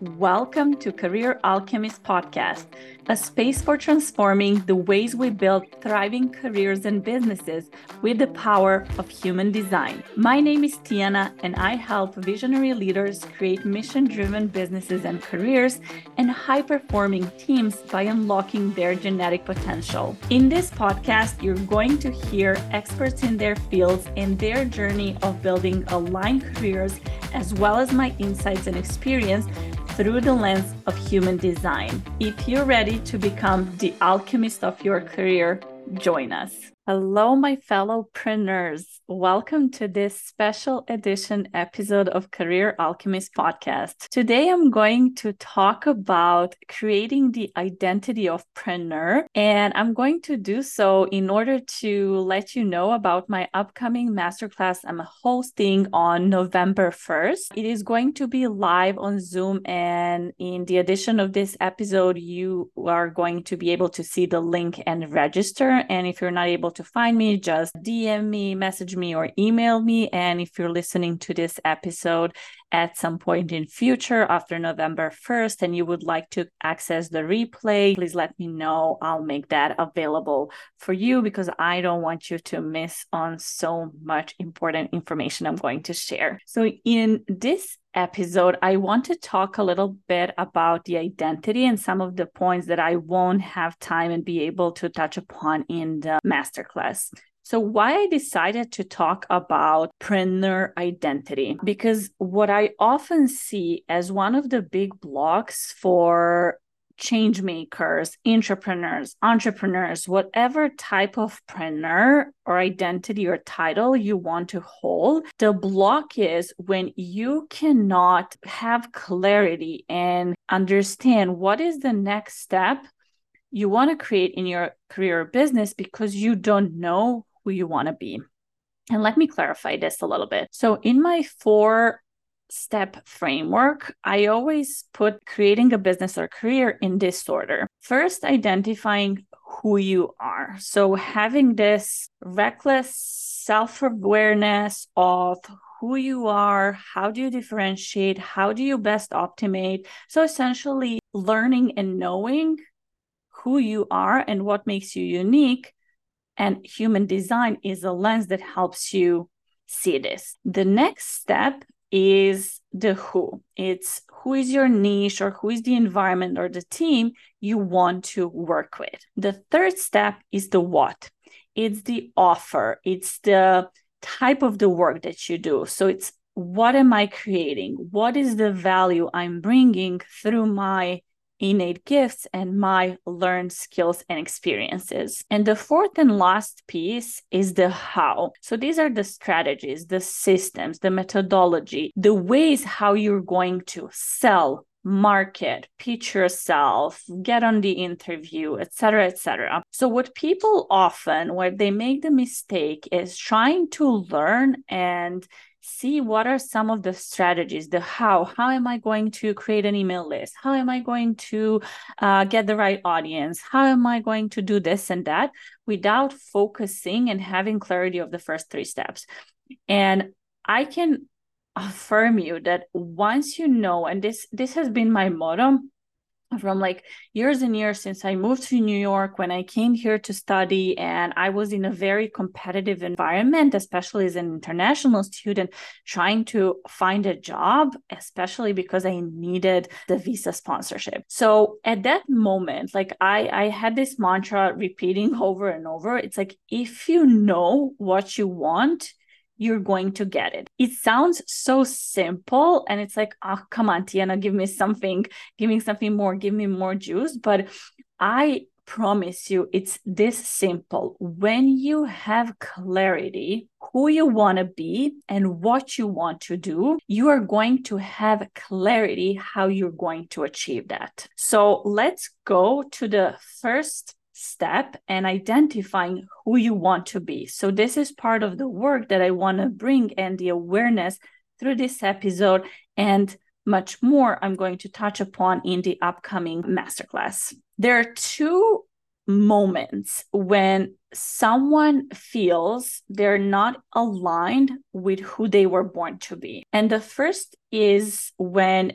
Welcome to Career Alchemist Podcast, a space for transforming the ways we build thriving careers and businesses with the power of human design. My name is Tijana, and I help visionary leaders create mission driven businesses and careers and high performing teams by unlocking their genetic potential. In this podcast, you're going to hear experts in their fields and their journey of building aligned careers, as well as my insights and experience through the lens of human design. If you're ready to become the alchemist of your career, join us. Hello, my fellow preneurs. Welcome to this special edition episode of Career Alchemist podcast. Today, I'm going to talk about creating the identity of preneur, and I'm going to do so in order to let you know about my upcoming masterclass I'm hosting on November 1st. It is going to be live on Zoom, and in the addition of this episode, you are going to be able to see the link and register. And if you're not able to find me, just DM me, message me, or email me. And if you're listening to this episode at some point in future after November 1st and you would like to access the replay, please let me know. I'll make that available for you because I don't want you to miss on so much important information I'm going to share. So in this episode, I want to talk a little bit about the identity and some of the points that I won't have time and be able to touch upon in the masterclass. So, why I decided to talk about preneur identity? Because what I often see as one of the big blocks for change makers, entrepreneurs, intrapreneurs, whatever type of preneur or identity or title you want to hold, the block is when you cannot have clarity and understand what is the next step you want to create in your career or business because you don't know who you want to be. And let me clarify this a little bit. So, in my four step framework, I always put creating a business or career in this order. First, identifying who you are. So, having this reckless self awareness of who you are, how do you differentiate, how do you best optimate. So, essentially, learning and knowing who you are and what makes you unique and human design is a lens that helps you see this. The next step is the who. It's who is your niche or who is the environment or the team you want to work with. The third step is the what. It's the offer, it's the type of the work that you do. So it's what am I creating? What is the value I'm bringing through my innate gifts and my learned skills and experiences. And the fourth and last piece is the how. So these are the strategies, the systems, the methodology, the ways how you're going to sell, market, pitch yourself, get on the interview, etc., etc. So what people often where they make the mistake is trying to learn and see what are some of the strategies the how how am i going to create an email list? How am i going to uh, get the right audience? How am i going to do this and that without focusing and having clarity of the first three steps? And i can affirm you that once you know and this this has been my motto from like years and years since I moved to New York when I came here to study and I was in a very competitive environment especially as an international student trying to find a job especially because I needed the visa sponsorship. So at that moment like I I had this mantra repeating over and over it's like if you know what you want you're going to get it. It sounds so simple and it's like, oh, come on, Tijana, give me something, give me something more, give me more juice. But I promise you, it's this simple. When you have clarity who you want to be and what you want to do, you are going to have clarity how you're going to achieve that. So let's go to the first step and identifying who you want to be. So, this is part of the work that I want to bring and the awareness through this episode and much more I'm going to touch upon in the upcoming masterclass. There are two moments when someone feels they're not aligned with who they were born to be. And the first is when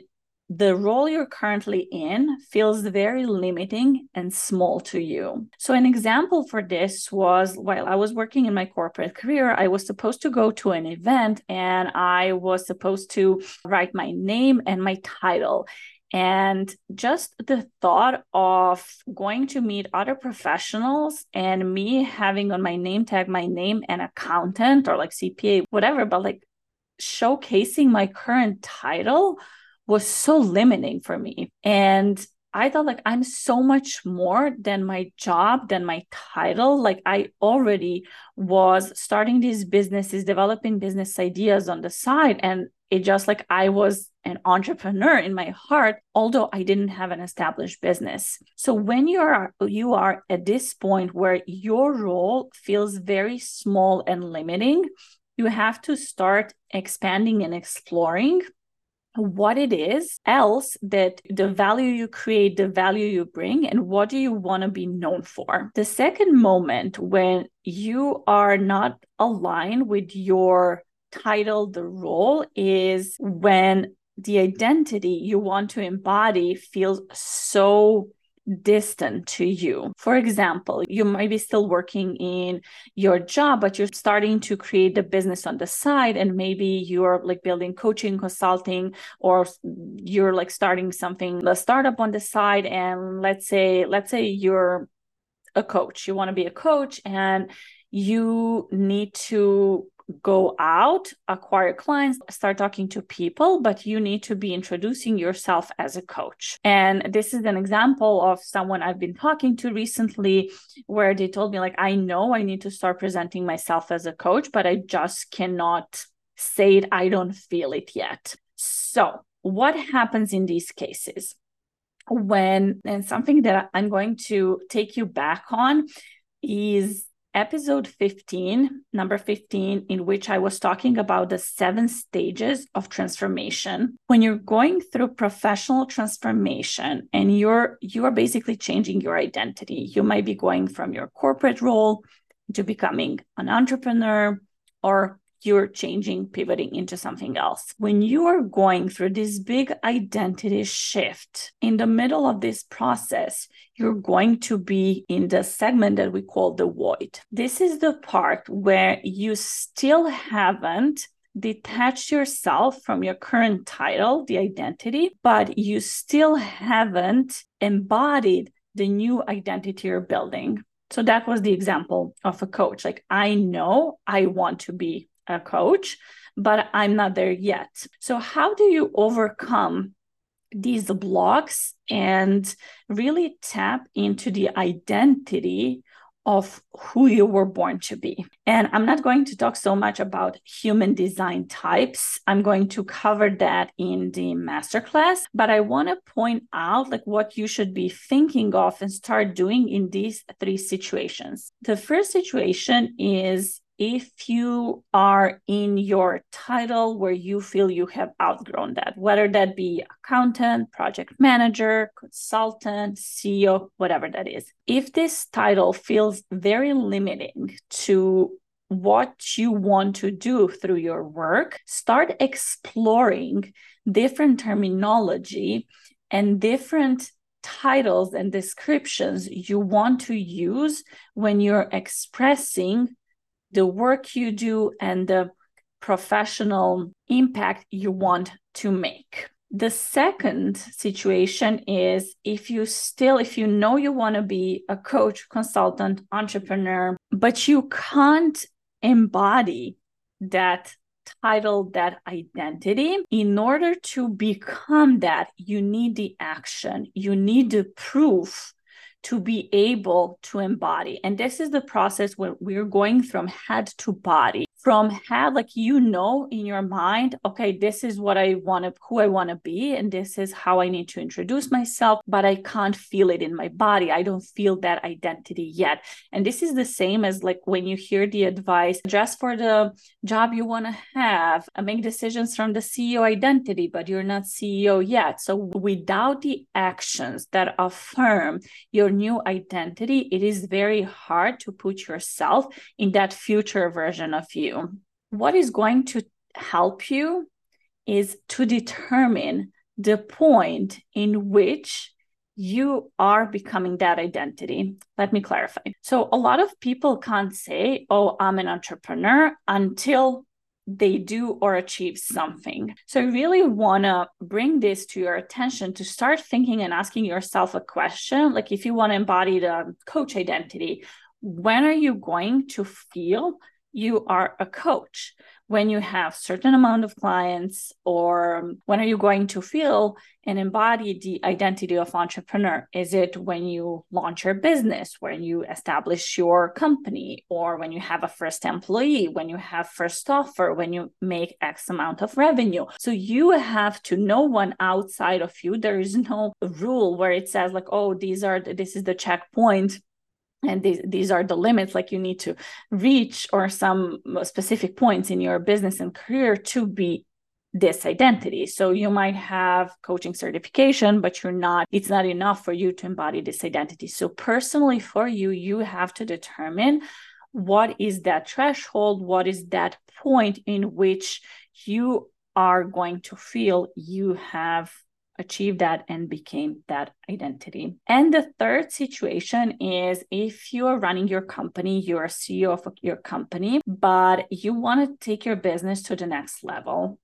the role you're currently in feels very limiting and small to you. So, an example for this was while I was working in my corporate career, I was supposed to go to an event and I was supposed to write my name and my title. And just the thought of going to meet other professionals and me having on my name tag my name and accountant or like CPA, whatever, but like showcasing my current title was so limiting for me. And I thought like I'm so much more than my job, than my title. Like I already was starting these businesses, developing business ideas on the side. And it just like I was an entrepreneur in my heart, although I didn't have an established business. So when you are you are at this point where your role feels very small and limiting, you have to start expanding and exploring what it is else that the value you create the value you bring and what do you want to be known for. The second moment when you are not aligned with your title the role is when the identity you want to embody feels so distant to you. For example, you might be still working in your job, but you're starting to create the business on the side, and maybe you're like building coaching, consulting, or you're like starting something, a startup on the side. And let's say, let's say you're a coach, you want to be a coach, and you need to go out, acquire clients, start talking to people, but you need to be introducing yourself as a coach. And this is an example of someone I've been talking to recently where they told me, like, I know I need to start presenting myself as a coach, but I just cannot say it. I don't feel it yet. So, what happens in these cases? When, and something that I'm going to take you back on is episode 15, number 15, in which I was talking about the seven stages of transformation. When you're going through professional transformation and you're you are basically changing your identity, you might be going from your corporate role to becoming an entrepreneur or you're changing, pivoting into something else. When you are going through this big identity shift in the middle of this process, you're going to be in the segment that we call the void. This is the part where you still haven't detached yourself from your current title, the identity, but you still haven't embodied the new identity you're building. So that was the example of a coach. Like, I know I want to be a coach, but I'm not there yet. So, how do you overcome these blocks and really tap into the identity of who you were born to be. And I'm not going to talk so much about human design types. I'm going to cover that in the masterclass, but I want to point out like what you should be thinking of and start doing in these three situations. The first situation is if you are in your title where you feel you have outgrown that, whether that be accountant, project manager, consultant, CEO, whatever that is. If this title feels very limiting to what you want to do through your work, start exploring different terminology and different titles and descriptions you want to use when you're expressing the work you do and the professional impact you want to make. The second situation is if you still, if you know you want to be a coach, consultant, entrepreneur, but you can't embody that title, that identity. In order to become that, you need the action, you need the proof to be able to embody. And this is the process where we're going from head to body from head like you know in your mind okay this is what i want to who i want to be and this is how i need to introduce myself but i can't feel it in my body. I don't feel that identity yet. And this is the same as like when you hear the advice dress for the job you want to have make decisions from the ceo identity but you're not ceo yet. So without the actions that affirm your new identity it is very hard to put yourself in that future version of you what is going to help you is to determine the point in which you are becoming that identity. Let me clarify. So, a lot of people can't say, Oh, I'm an entrepreneur until they do or achieve something. So, I really want to bring this to your attention to start thinking and asking yourself a question. Like, if you want to embody the coach identity, when are you going to feel you are a coach? when you have certain amount of clients or when are you going to feel and embody the identity of entrepreneur? Is it when you launch your business when you establish your company or when you have a first employee when you have first offer when you make x amount of revenue? So you have to know one outside of you. There is no rule where it says like oh these are this is the checkpoint and these, these are the limits like you need to reach or some specific points in your business and career to be this identity. So you might have coaching certification but you're not it's not enough for you to embody this identity. So personally for you you have to determine what is that threshold what is that point in which you are going to feel you have achieved that and became that identity. And the third situation is if you are running your company, you're a CEO of your company, but you want to take your business to the next level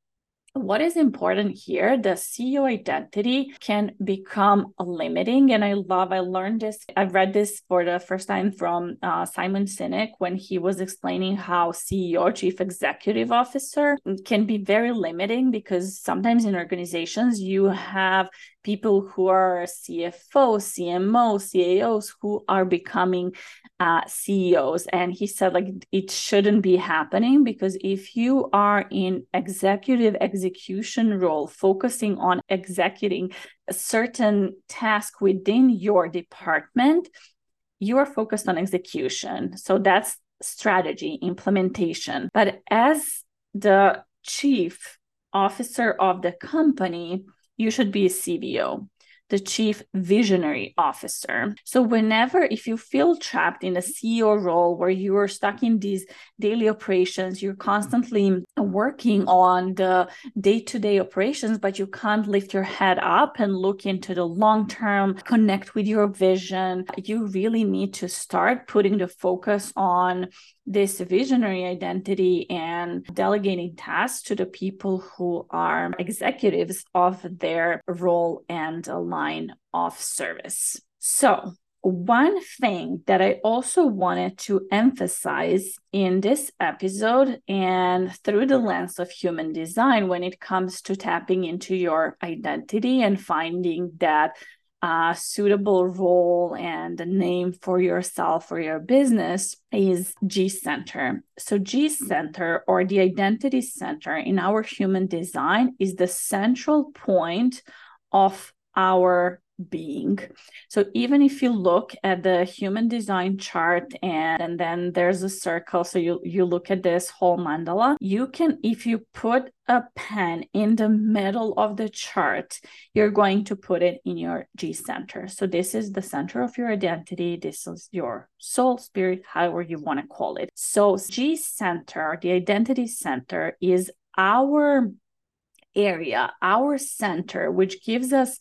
what is important here the ceo identity can become limiting. And i love i learned this i read this for the first time from uh, simon sinek when he was explaining how ceo chief executive officer can be very limiting because sometimes in organizations you have people who are CFO, CMO, CAOs who are becoming uh, CEOs. And he said, like, it shouldn't be happening because if you are in executive execution role, focusing on executing a certain task within your department, you are focused on execution. So that's strategy, implementation. But as the chief officer of the company, you should be a CVO, the Chief Visionary Officer. So, whenever, if you feel trapped in a CEO role where you are stuck in these daily operations, you're constantly working on the day to day operations, but you can't lift your head up and look into the long term, connect with your vision, you really need to start putting the focus on this visionary identity and delegating tasks to the people who are executives of their role and line of service. So, one thing that I also wanted to emphasize in this episode and through the lens of human design when it comes to tapping into your identity and finding that a suitable role and a name for yourself or your business is G Center. So, G Center or the identity center in our human design is the central point of our being. So even if you look at the human design chart and, and then there's a circle, so you you look at this whole mandala, you can if you put a pen in the middle of the chart, you're going to put it in your G center. So this is the center of your identity. This is your soul, spirit, however you want to call it. So G center, the identity center is our area, our center, which gives us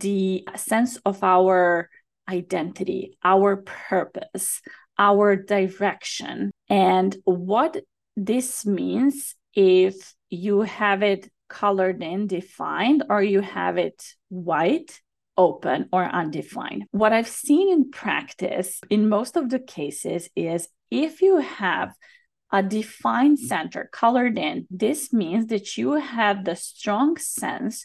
the sense of our identity, our purpose, our direction. And what this means if you have it colored in, defined, or you have it white, open, or undefined. What I've seen in practice in most of the cases is if you have a defined center colored in, this means that you have the strong sense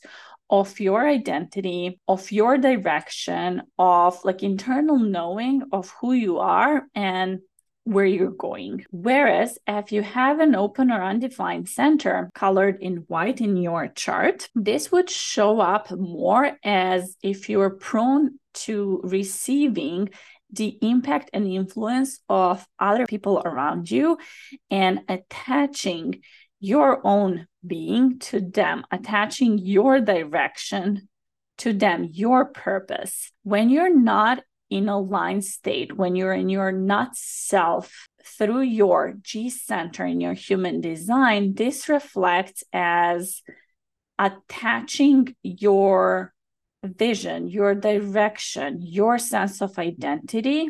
of your identity, of your direction, of like internal knowing of who you are and where you're going. Whereas if you have an open or undefined center colored in white in your chart, this would show up more as if you're prone to receiving the impact and influence of other people around you and attaching your own being to them, attaching your direction to them, your purpose. When you're not in a line state, when you're in your not self through your G center in your human design, this reflects as attaching your vision, your direction, your sense of identity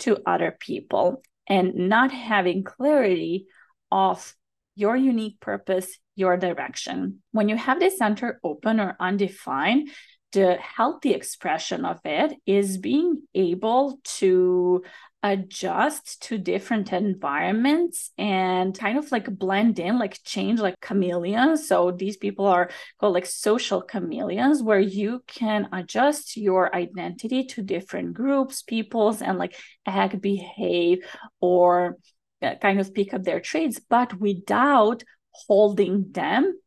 to other people and not having clarity of your unique purpose, your direction. When you have the center open or undefined, the healthy expression of it is being able to adjust to different environments and kind of like blend in, like change like chameleons. So these people are called like social chameleons, where you can adjust your identity to different groups, peoples, and like act, behave, or kind of pick up their traits, but without holding them.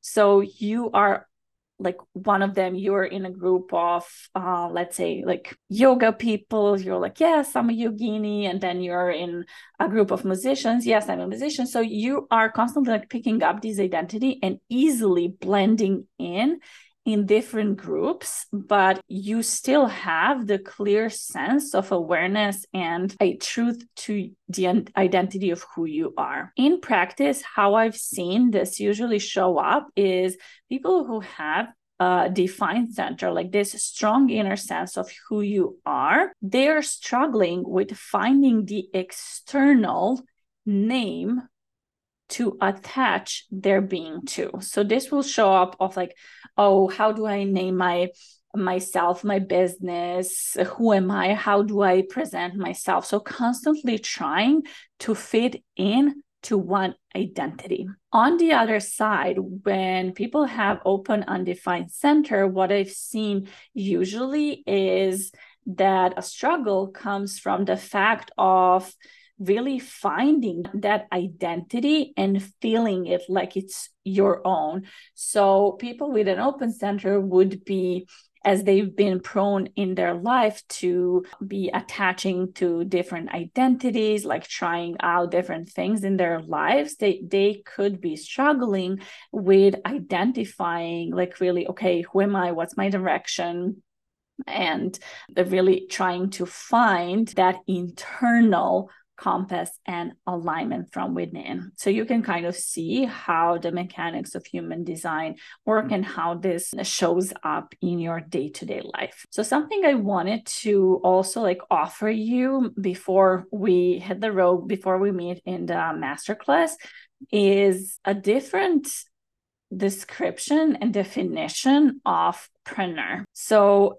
So you are like one of them you're in a group of uh let's say like yoga people. You're like yes i'm a yogini and then you're in a group of musicians. Yes i'm a musician so you are constantly like picking up this identity and easily blending in in different groups, but you still have the clear sense of awareness and a truth to the identity of who you are. In practice, how I've seen this usually show up is people who have a defined center, like this strong inner sense of who you are, they're struggling with finding the external name to attach their being to. So this will show up of like, oh, how do I name my myself, my business, who am I, how do I present myself? So constantly trying to fit in to one identity. On the other side, when people have open undefined center, what I've seen usually is that a struggle comes from the fact of really finding that identity and feeling it like it's your own. So, people with an open center would be as they've been prone in their life to be attaching to different identities like trying out different things in their lives. They they could be struggling with identifying like really okay who am i? What's my direction? And they're really trying to find that internal compass and alignment from within. So you can kind of see how the mechanics of human design work and how this shows up in your day-to-day life. So something I wanted to also like offer you before we hit the road before we meet in the masterclass is a different description and definition of preneur. So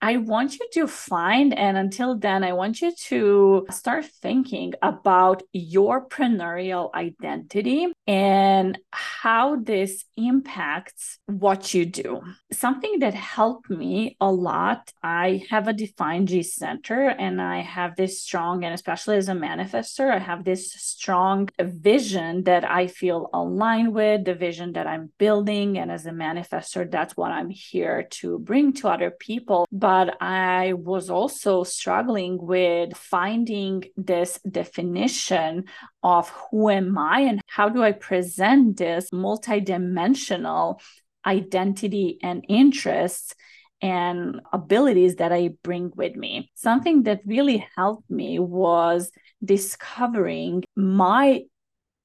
I want you to find, and until then, I want you to start thinking about your preneurial identity and how this impacts what you do. Something that helped me a lot, I have a defined G center and I have this strong, and especially as a manifester, I have this strong vision that I feel aligned with, the vision that I'm building. And as a manifester, that's what I'm here to bring to other people. But but I was also struggling with finding this definition of who am I and how do I present this multidimensional identity and interests and abilities that I bring with me. Something that really helped me was discovering my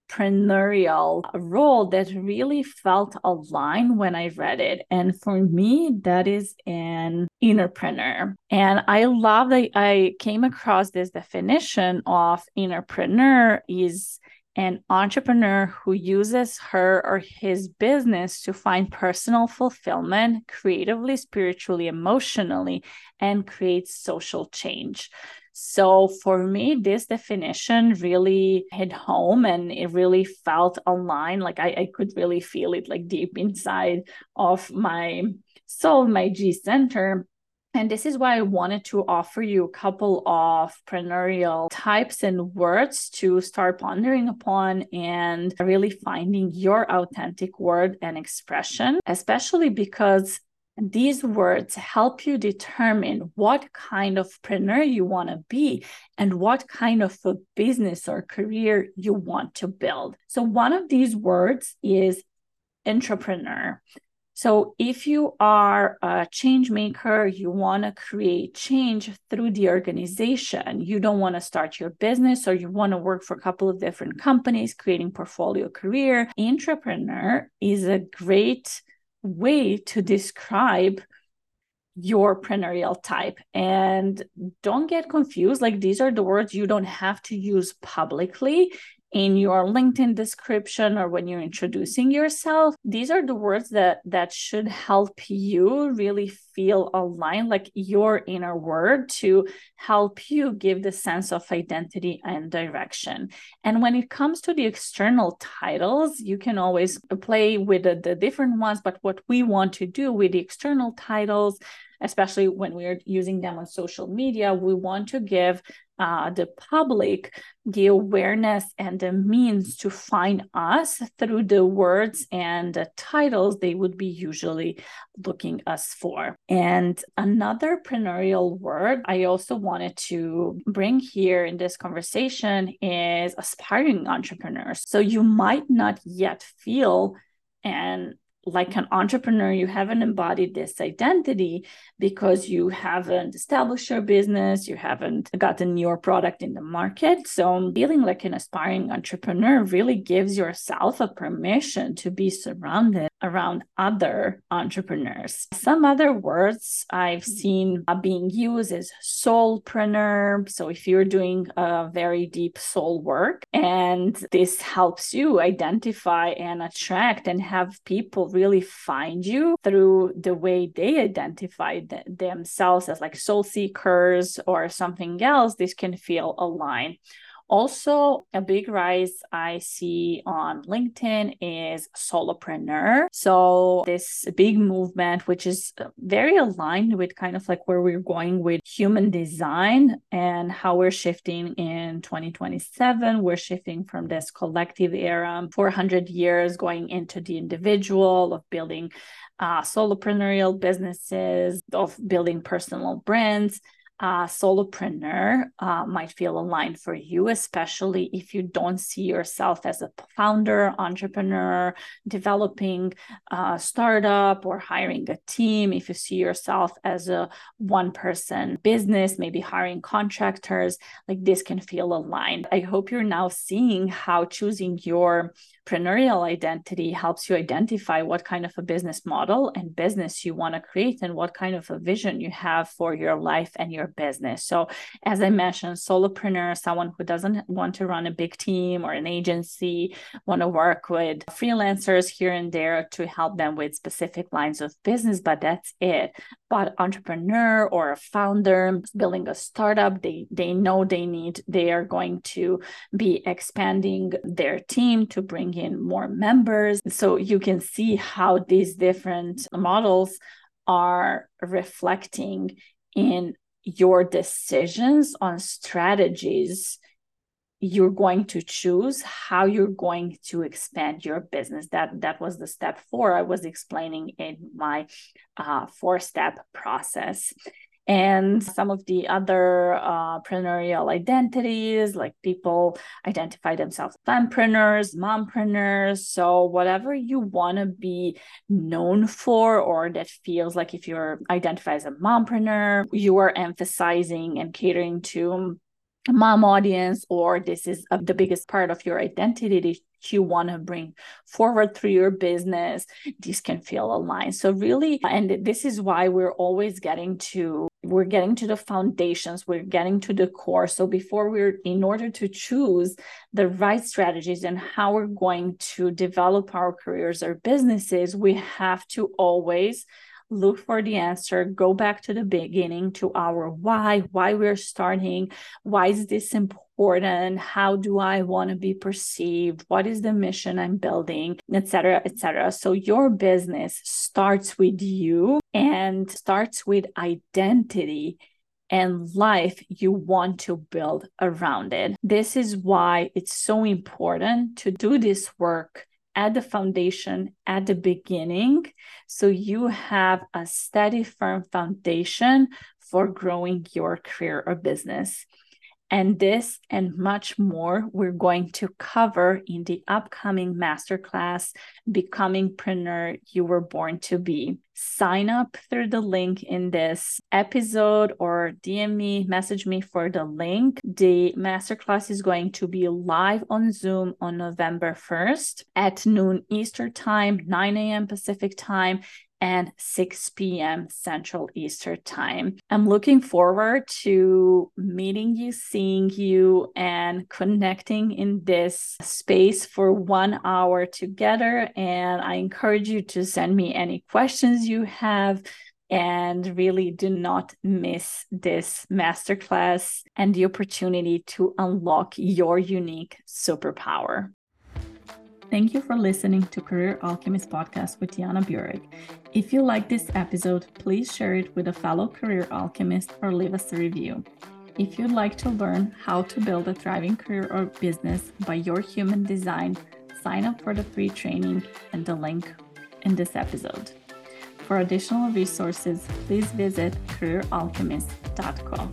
entrepreneurial role that really felt aligned when I read it. And for me, that is an innerpreneur. And I love that I came across this definition of innerpreneur is an entrepreneur who uses her or his business to find personal fulfillment creatively, spiritually, emotionally, and create social change. So for me, this definition really hit home and it really felt online. Like I, I could really feel it like deep inside of my soul, my G center. And this is why I wanted to offer you a couple of preneurial types and words to start pondering upon and really finding your authentic word and expression, especially because these words help you determine what kind of preneur you want to be and what kind of a business or career you want to build. So, one of these words is intrapreneur. So, if you are a change maker, you want to create change through the organization, you don't want to start your business or you want to work for a couple of different companies, creating portfolio career, intrapreneur is a great way to describe your preneurial type. And don't get confused. Like these are the words you don't have to use publicly in your linkedin description or when you're introducing yourself these are the words that that should help you really feel aligned like your inner word to help you give the sense of identity and direction. And when it comes to the external titles you can always play with the, the different ones but what we want to do with the external titles especially when we're using them on social media we want to give uh, the public the awareness and the means to find us through the words and the titles they would be usually looking us for. And another preneurial word I also wanted to bring here in this conversation is aspiring entrepreneurs. So you might not yet feel and like an entrepreneur, you haven't embodied this identity because you haven't established your business, you haven't gotten your product in the market. So, feeling like an aspiring entrepreneur really gives yourself a permission to be surrounded around other entrepreneurs. Some other words I've mm-hmm. seen being used is soulpreneur. So, if you're doing a very deep soul work and this helps you identify and attract and have people really find you through the way they identify th- themselves as like soul seekers or something else, this can feel aligned. Also, a big rise I see on LinkedIn is solopreneur. So, this big movement, which is very aligned with kind of like where we're going with human design and how we're shifting in 2027. We're shifting from this collective era, 400 years going into the individual of building uh, solopreneurial businesses, of building personal brands uh, solopreneur uh, might feel aligned for you, especially if you don't see yourself as a founder, entrepreneur, developing a startup or hiring a team. If you see yourself as a one person business, maybe hiring contractors, like this can feel aligned. I hope you're now seeing how choosing your Preneurial identity helps you identify what kind of a business model and business you want to create and what kind of a vision you have for your life and your business. So, as I mentioned, solopreneur, someone who doesn't want to run a big team or an agency, want to work with freelancers here and there to help them with specific lines of business, but that's it. But entrepreneur or a founder building a startup, they they know they need they are going to be expanding their team to bring in more members. So you can see how these different models are reflecting in your decisions on strategies you're going to choose how you're going to expand your business that that was the step four i was explaining in my uh, four step process and some of the other uh, preneurial identities, like people identify themselves fempreneurs, mompreneurs. So, whatever you want to be known for, or that feels like if you're identified as a mompreneur, you are emphasizing and catering to mom audience or this is the biggest part of your identity you want to bring forward through your business this can feel aligned so really and this is why we're always getting to we're getting to the foundations we're getting to the core. So before we're in order to choose the right strategies and how we're going to develop our careers or businesses we have to always look for the answer, go back to the beginning, to our why, why we're starting, why is this important, how do I want to be perceived, what is the mission I'm building, etc., etc. So your business starts with you and starts with identity and life you want to build around it. This is why it's so important to do this work at the foundation at the beginning so you have a steady firm foundation for growing your career or business And this and much more we're going to cover in the upcoming masterclass, Becoming Preneur You Were Born to Be. Sign up through the link in this episode or DM me, message me for the link. The masterclass is going to be live on Zoom on November 1st at noon Eastern Time, 9 a.m. Pacific Time and 6 p.m. Central Eastern Time. I'm looking forward to meeting you, seeing you, and connecting in this space for one hour together. And I encourage you to send me any questions you have. And really do not miss this masterclass and the opportunity to unlock your unique superpower. Thank you for listening to Career Alchemist podcast with Tijana Burek. If you like this episode, please share it with a fellow career alchemist or leave us a review. If you'd like to learn how to build a thriving career or business by your human design, sign up for the free training and the link in this episode. For additional resources, please visit careeralchemist.com.